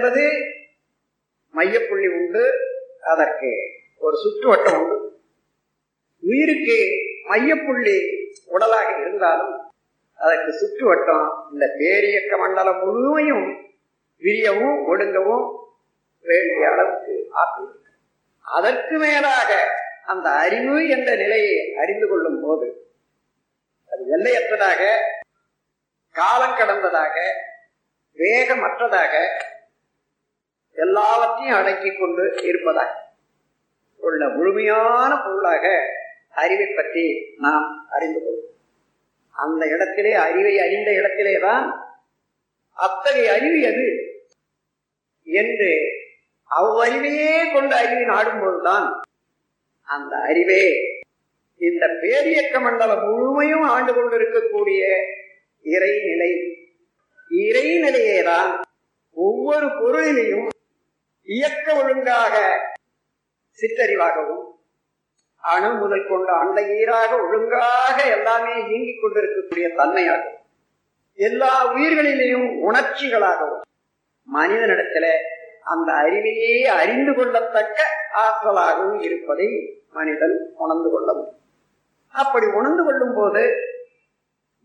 என்பது மையப்புள்ளி உண்டு. அதற்கு ஒரு சுற்றுவட்டம் உண்டு. உயிருக்கு மையப்புள்ளி உடலாக இருந்தாலும் அதற்கு சுற்றுவட்டம் இந்த பேரியக்க மண்டலம் முழுமையும் விரியவும் ஒடுங்கவும் வேண்டிய அளவுக்கு ஆற்றல் அதற்கு மேலாக அந்த அறிவு என்ற நிலையை அறிந்து கொள்ளும் போது அது எல்லையற்றதாக காலம் கடந்ததாக வேகமற்றதாக எல்லாவற்றையும் அடக்கி கொண்டு இருப்பதாக உள்ள முழுமையான பொருளாக அறிவை பற்றி நாம் அறிந்து கொள்வோம். அந்த இடத்திலே அறிவை அறிந்த இடத்திலே தான் அத்தகைய அறிவு எது? என்று அவ்வறிவையே கொண்டு அறிவை நாடும்போதுதான் அந்த அறிவே இந்த பேரியக்க மண்டலம் முழுமையும் ஆண்டு கொண்டிருக்கக்கூடிய இறைநிலை. இறைநிலையே தான் ஒவ்வொரு பொருளிலையும் இயக்க ஒழுங்காக சிற்றறிவாகவும் அணு முதல் கொண்டு அண்டை ஈராக ஒழுங்காக எல்லாமே இயங்கிக் கொண்டிருக்கக்கூடிய தன்மையாகும் எல்லா உயிர்களிலேயும் உணர்ச்சிகளாகவும் மனிதனிடத்துல அந்த அறிவையே அறிந்து கொள்ளத்தக்க ஆற்றலாகவும் இருப்பதை மனிதன் உணர்ந்து கொள்ள முடியும். அப்படி உணர்ந்து கொள்ளும் போது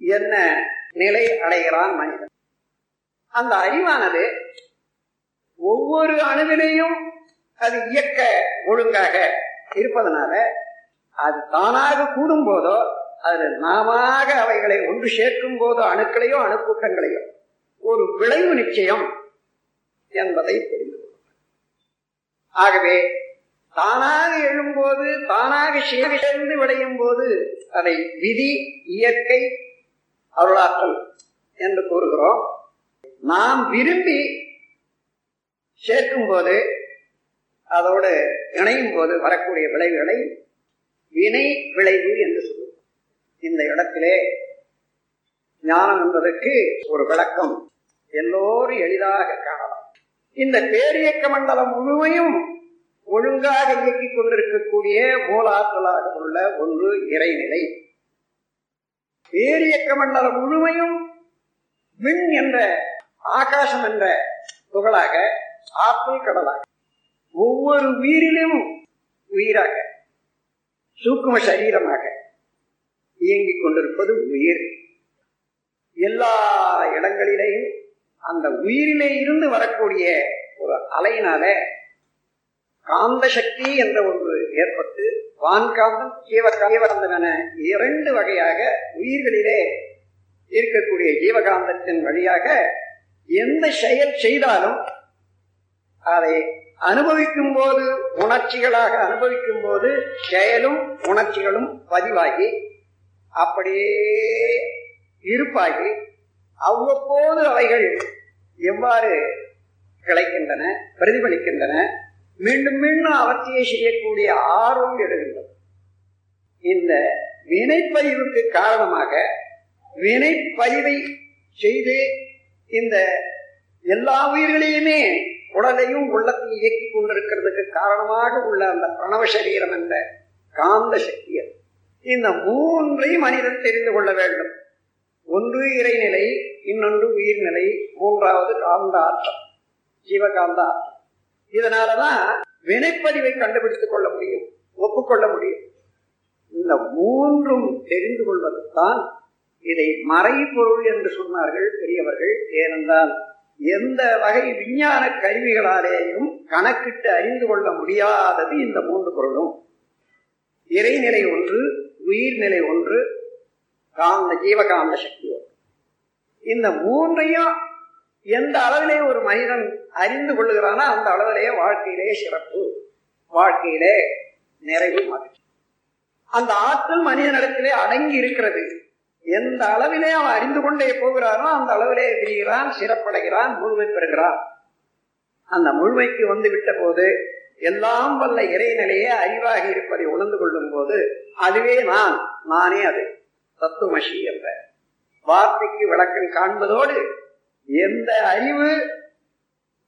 என்ன நிலை அடைகிறான் மனிதன்? அந்த அறிவானது ஒவ்வொரு அணுவினையும் அது இயக்க ஒழுங்காக இருப்பதனால அது தானாக கூடும் போதோ அது நாம அவைகளை ஒன்று சேர்க்கும் போதோ அணுக்களையோ அணுக்கூட்டங்களையோ ஒரு விளைவு நிச்சயம் என்பதை தெரிந்து ஆகவே தானாக எழும்போது தானாக சேர்ந்து விளையும் போது அதை விதி இயற்கை அருளாற்றல் என்று கூறுகிறோம். நாம் விரும்பி சேர்க்கும் போது அதோடு இணையும் போது வரக்கூடிய விளைவுகளை வினை விளைவு என்று சொல்லுவோம். இந்த இடத்திலே ஞானம் என்பதற்கு ஒரு விளக்கம் எல்லோரும் எளிதாக காணலாம். இந்த பேரியக்க மண்டலம் முழுமையும் ஒழுங்காக இயக்கிக் கொண்டிருக்கக்கூடிய மூலாற்றலாக உள்ள ஒன்று இறைநிலை. பேரியக்க மண்டலம் முழுமையும் மின் என்ற ஆகாசம் என்ற புகழாக ஆற்றல் கடலாக ஒவ்வொரு உயிரிலும் உயிராக சூக்கும சரீரமாக இயங்கிக் கொண்டிருப்பது உயிர். எல்லா இடங்களிலேயும் அந்த உயிரிலே இருந்து வரக்கூடிய ஒரு அலையினால காந்த சக்தி என்ற ஒன்று ஏற்பட்டு வான்காந்தம் ஜீவகாந்தம் என இரண்டு வகையாக உயிர்களிலே இருக்கக்கூடிய ஜீவகாந்தத்தின் வழியாக எந்த செயல் செய்தாலும் அதை அனுபவிக்கும் போது உணர்ச்சிகளாக அனுபவிக்கும் போது செயலும் உணர்ச்சிகளும் பதிவாகி அப்படியே இருப்பாகி அவ்வப்போது அவைகள் எவ்வாறு கிளைக்கின்றன பிரதிபலிக்கின்றன மீண்டும் மீண்டும் அவற்றையே செய்யக்கூடிய ஆர்வம் எழுகின்றது. இந்த வினைப்பதிவுக்கு காரணமாக வினைப்பதிவை செய்து இந்த எல்லா உயிர்களையுமே உடலையும் உள்ளத்தை இயக்கி கொண்டிருக்கிறதுக்கு காரணமாக உள்ள அந்த பிரணவ சரீரம் என்ற காந்த சக்தி அது. இந்த மூன்றையும் மனிதன் தெரிந்து கொள்ள வேண்டும் ஒன்று இறைநிலை இன்னொன்று உயிர்நிலை மூன்றாவது காந்த ஆற்றல் ஜீவகாந்த ஆற்றல் இதனாலதான் வினைப்பதிவை கண்டுபிடித்துக் கொள்ள முடியும் ஒப்புக்கொள்ள முடியும் இந்த மூன்றும் தெரிந்து கொள்வதுதான் இதை மறைபொருள் என்று சொன்னார்கள் பெரியவர்கள் ஏனென்றால் எந்த வகை விஞ்ஞான கருவிகளாலேயும் கணக்கிட்டு அறிந்து கொள்ள முடியாதது இந்த மூன்று பொருளும். இறைநிலை ஒன்று உயிர்நிலை ஒன்று காந்த ஜீவகாந்த சக்தி ஒன்று. இந்த மூன்றையும் எந்த அளவிலே ஒரு மனிதன் அறிந்து கொள்ளுகிறானோ அந்த அளவிலே வாழ்க்கையிலே சிறப்பு வாழ்க்கையிலே நிறைவு மகிழ்ச்சி. அந்த ஆற்றல் மனிதனிடத்திலே அடங்கி இருக்கிறது. எந்த அளவிலே அவன் அறிந்து கொண்டே போகிறானோ அந்த அளவிலே விரிகிறான் சிறப்படைகிறான் முழுமை பெறுகிறான். அந்த முழுமைக்கு வந்து விட்ட போது எல்லாம் வல்ல இறைநிலையே அறிவாக இருப்பதை உணர்ந்து கொள்ளும் போது அதுவே நான் நானே அது. தத்துவமசி என்ற. வார்த்தைக்கு விளக்கம் காண்பதோடு எந்த அறிவு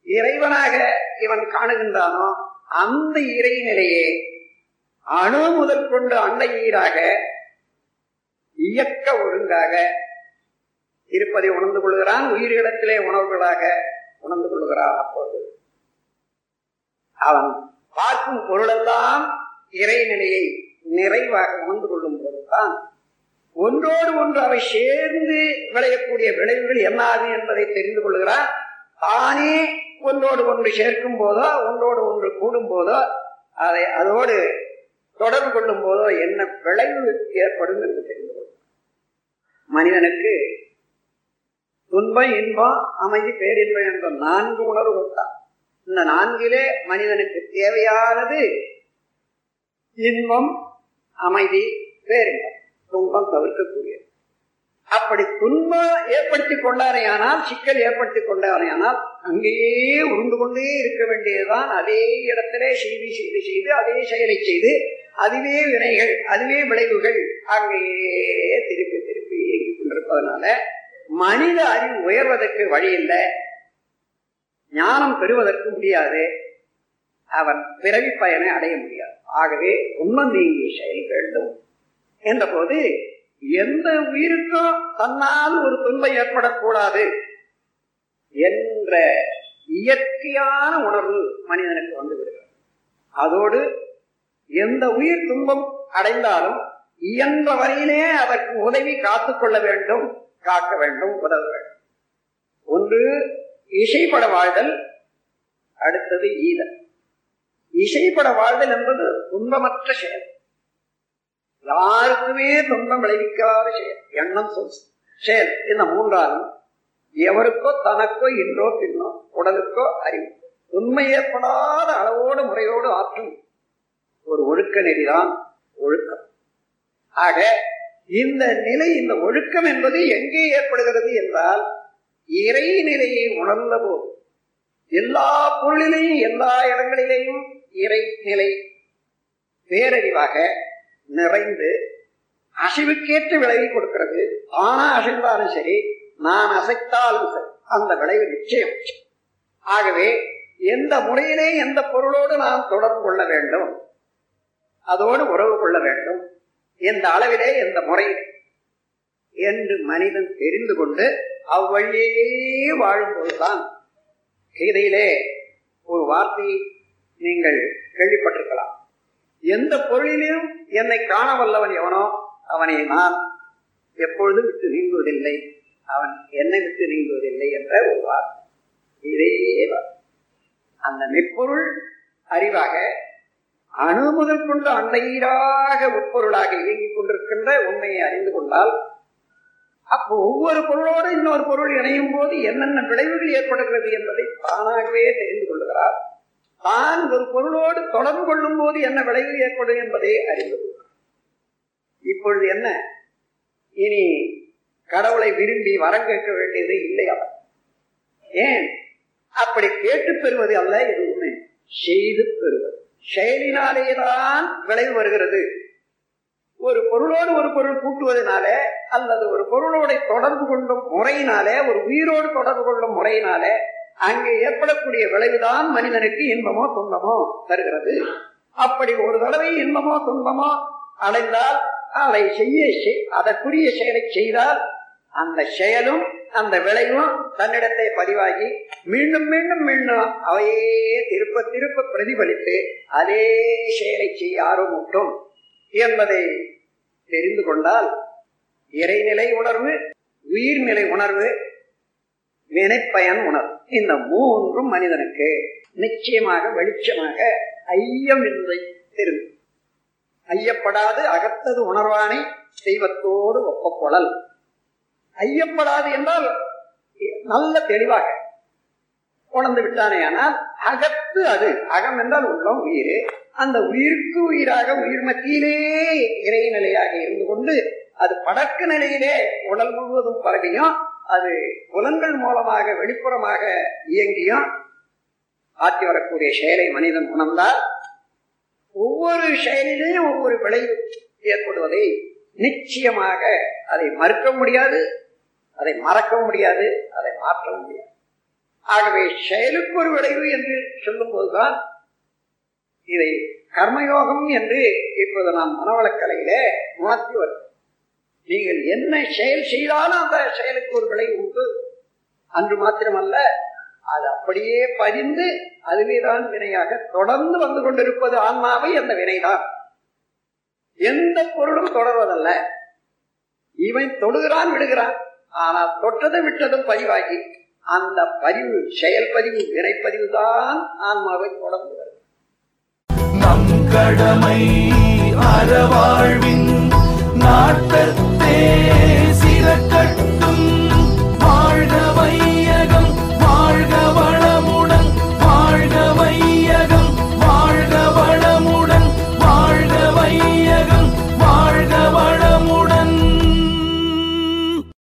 இறைவனாக இவன் காணுகின்றானோ அந்த இறைநிலையே அணு முதல் கொண்டு அண்டை ஈராக இயக்க ஒழுங்காக இருப்பதை உணர்ந்து கொள்கிறான் உயிரிடத்திலே உணர்வுகளாக உணர்ந்து கொள்கிறான் அப்போது அவன் பார்க்கும் பொருளெல்லாம் இறைநிலையை நிறைவாக உணர்ந்து கொள்ளும் போதுதான் ஒன்றோடு ஒன்று அவை சேர்ந்து விளையக்கூடிய விளைவுகள் என்னாது என்பதை தெரிந்து கொள்கிறான். தானே ஒன்றோடு ஒன்று சேர்க்கும் போதோ ஒன்றோடு ஒன்று கூடும் போதோ அதை அதோடு தொடர்பு கொள்ளும் போதோ என்ன விளைவு ஏற்படும் என்று தெரிந்து மனிதனுக்கு துன்பம் இன்பம் அமைதி பேரின்பம் என்ற நான்கு உணர்வு கொடுத்தான் இந்த நான்கிலே மனிதனுக்கு தேவையானது இன்பம் அமைதி பேரின்பம் துன்பம் தவிர்க்கக்கூடியது. அப்படி துன்பம் ஏற்படுத்தி கொண்டாரையானால் சிக்கல் ஏற்படுத்தி கொண்டாரையானால் அங்கேயே உருண்டு கொண்டே இருக்க வேண்டியதுதான். அதே இடத்திலே செய்தி செய்து செய்து அதே செயலை செய்து அதுவே வினைகள் அதுவே விளைவுகள் அங்கேயே திருப்பி இருப்பதனால மனித அறிவு உயர்வதற்கு வழி இல்லை. ஞானம் பெறுவதற்கு முடியாது. அவன் பிறவி பயனை அடைய முடியாது. ஆகவே உண்மம் நீங்கிய செயல் வேண்டும். என்ற போது எந்த உயிருக்கும் தன்னால் ஒரு துன்பம் ஏற்படக்கூடாது என்ற இயற்கையான உணர்வு மனிதனுக்கு வந்து விடுகிறது. அதோடு எந்த உயிர் துன்பம் அடைந்தாலும் இயன்ற வரையிலே அதற்கு உதவி காத்துக்கொள்ள வேண்டும் காக்க வேண்டும் உதவ வேண்டும். ஒன்று இசைப்பட வாழ்தல் அடுத்தது ஈதல் இசைப்பட வாழ்தல் என்பது துன்பமற்ற செயல். யாருக்குமே துன்பம் விளைவிக்காத செயல். எண்ணம் சொல் செயல். இந்த மூன்றாலும் எவருக்கோ தனக்கோ இன்றோ பின்னோ உடலுக்கோ அறிவு. உண்மை ஏற்படாத அளவோடு முறையோடு ஆற்றும் ஒரு ஒழுக்க நெறிதான் ஒழுக்கம். ஆக இந்த நிலை இந்த ஒழுக்கம் என்பது எங்கே ஏற்படுகிறது என்றால் இறை நிலையை உணர்ந்த போது எல்லா பொருளிலையும் எல்லா இடங்களிலேயும் இறை நிலை பேரறிவாக நிறைந்து அசைவுக்கேற்று விளைவை கொடுக்கிறது. ஆனா அசைந்தாலும் சரி நான் அசைத்தாலும் சரி அந்த விளைவு நிச்சயம். ஆகவே எந்த முறையிலே எந்த பொருளோடு நாம் தொடர்பு கொள்ள வேண்டும் அதோடு உறவு கொள்ள வேண்டும். எந்த அளவிலே எந்த முறையிலே. என்று மனிதன் தெரிந்து கொண்டு அவ்வழியே வாழும்போதுதான் கீதையிலே ஒரு வார்த்தை நீங்கள் கேள்விப்பட்டிருக்கலாம். எந்த பொருளிலும் என்னை காண வல்லவன் எவனோ அவனை நான் எப்பொழுதும் விட்டு நீங்குவதில்லை. அவன் என்னை விட்டு நீங்குவதில்லை என்ற ஒரு வார்த்தை. இதே அந்த மெப்பொருள் அறிவாக அணு முதல் கொண்டு அண்டையீடாக உட்பொருளாக இயங்கிக் கொண்டிருக்கின்ற உண்மையை அறிந்து கொண்டால் அப்போ ஒவ்வொரு பொருளோடு இன்னொரு பொருள் இணையும் போது என்னென்ன விளைவுகள் ஏற்படுகிறது என்பதை தானாகவே தெரிந்து கொள்கிறார். தான் ஒரு பொருளோடு தொடர்பு கொள்ளும் போது என்ன விளைவு ஏற்படும் என்பதை அறிந்து கொள்கிறார். இப்பொழுது என்ன? இனி கடவுளை விரும்பி வரம் கேட்க வேண்டியது இல்லை அவர் ஏன்? அப்படி கேட்டு பெறுவது அல்ல எதுவுமே செய்து பெறுவது. செயலினாலேதான் விளைவு வருகிறது. ஒரு பொருளோடு ஒரு பொருள் கூட்டுவதனாலே அல்லது ஒரு பொருளோட தொடர்பு கொள்ளும் முறையினாலே ஒரு உயிரோடு தொடர்பு கொள்ளும் முறையினாலே அங்கே ஏற்படக்கூடிய விளைவுதான் மனிதனுக்கு இன்பமோ துன்பமோ தருகிறது. அப்படி ஒரு தடவை இன்பமோ துன்பமோ அடைந்தால் அதை செய்ய அதற்குரிய செயலை செய்தால் அந்த செயலும் அந்த விளைவும் தன்னிடத்தை பதிவாகி மீண்டும் மீண்டும் மீண்டும் அவையே திருப்ப திருப்ப பிரதிபலித்து அதே செயலை செய்ய ஆர்வமூட்டும் என்பதை தெரிந்து கொண்டால் இறைநிலை உணர்வு உயிர்நிலை உணர்வு வினைப்பயன் உணர்வு. இந்த மூன்றும் மனிதனுக்கு நிச்சயமாக வெளிச்சமாக ஐயம் என்பதை தெரிந்து ஐயப்படாது அகத்தது உணர்வானை செய்வத்தோடு ஒப்பக்கொள்ளல். ஐயப்படாது என்றால் நல்ல தெளிவாக. உணர்ந்து விட்டானே ஆனால் அகத்து அது. அகம் என்றால் உள்ளம் உயிர். அந்த உயிருக்கு உயிராக உயிர் மத்தியிலே இறை நிலையாக இருந்து கொண்டு அது படக்கு நிலையிலே உடல் முழுவதும் பரவியும் அது புலன்கள் மூலமாக வெளிப்புறமாக இயங்கியும் ஆற்றி வரக்கூடிய செயலை மனிதன் உணர்ந்தால் ஒவ்வொரு செயலிலேயும் ஒவ்வொரு விளைவு ஏற்படுவதை நிச்சயமாக அதை மறுக்க முடியாது. அதை மறக்கவும் முடியாது அதை மாற்றவும் முடியாது. ஆகவே செயலுக்கு ஒரு விளைவு என்று சொல்லும் போதுதான் இதை கர்மயோகம் என்று இப்போது நாம் மனவளக்கலையில உணர்த்தி வருகிறோம். நீங்கள் என்ன செயல் செய்தாலும் அந்த செயலுக்கு ஒரு விளைவு உண்டு. அன்று மாத்திரமல்ல அது அப்படியே பதிந்து அதுவேதான் வினையாக தொடர்ந்து வந்து கொண்டிருப்பது ஆன்மாவை அந்த வினைதான். எந்த பொருளும் தொடர்வதல்ல. இவன் தொடுகிறான் விடுகிறான். ஆனா தொட்டதும் விட்டதும் பதிவாகி அந்த பதிவு செயல்பதிவு வினைப்பதிவு தான் ஆன்மாவை தொடர்ந்து வருகிறது. நம் கடமை அறவாழ்வின் நாட்டத்தே.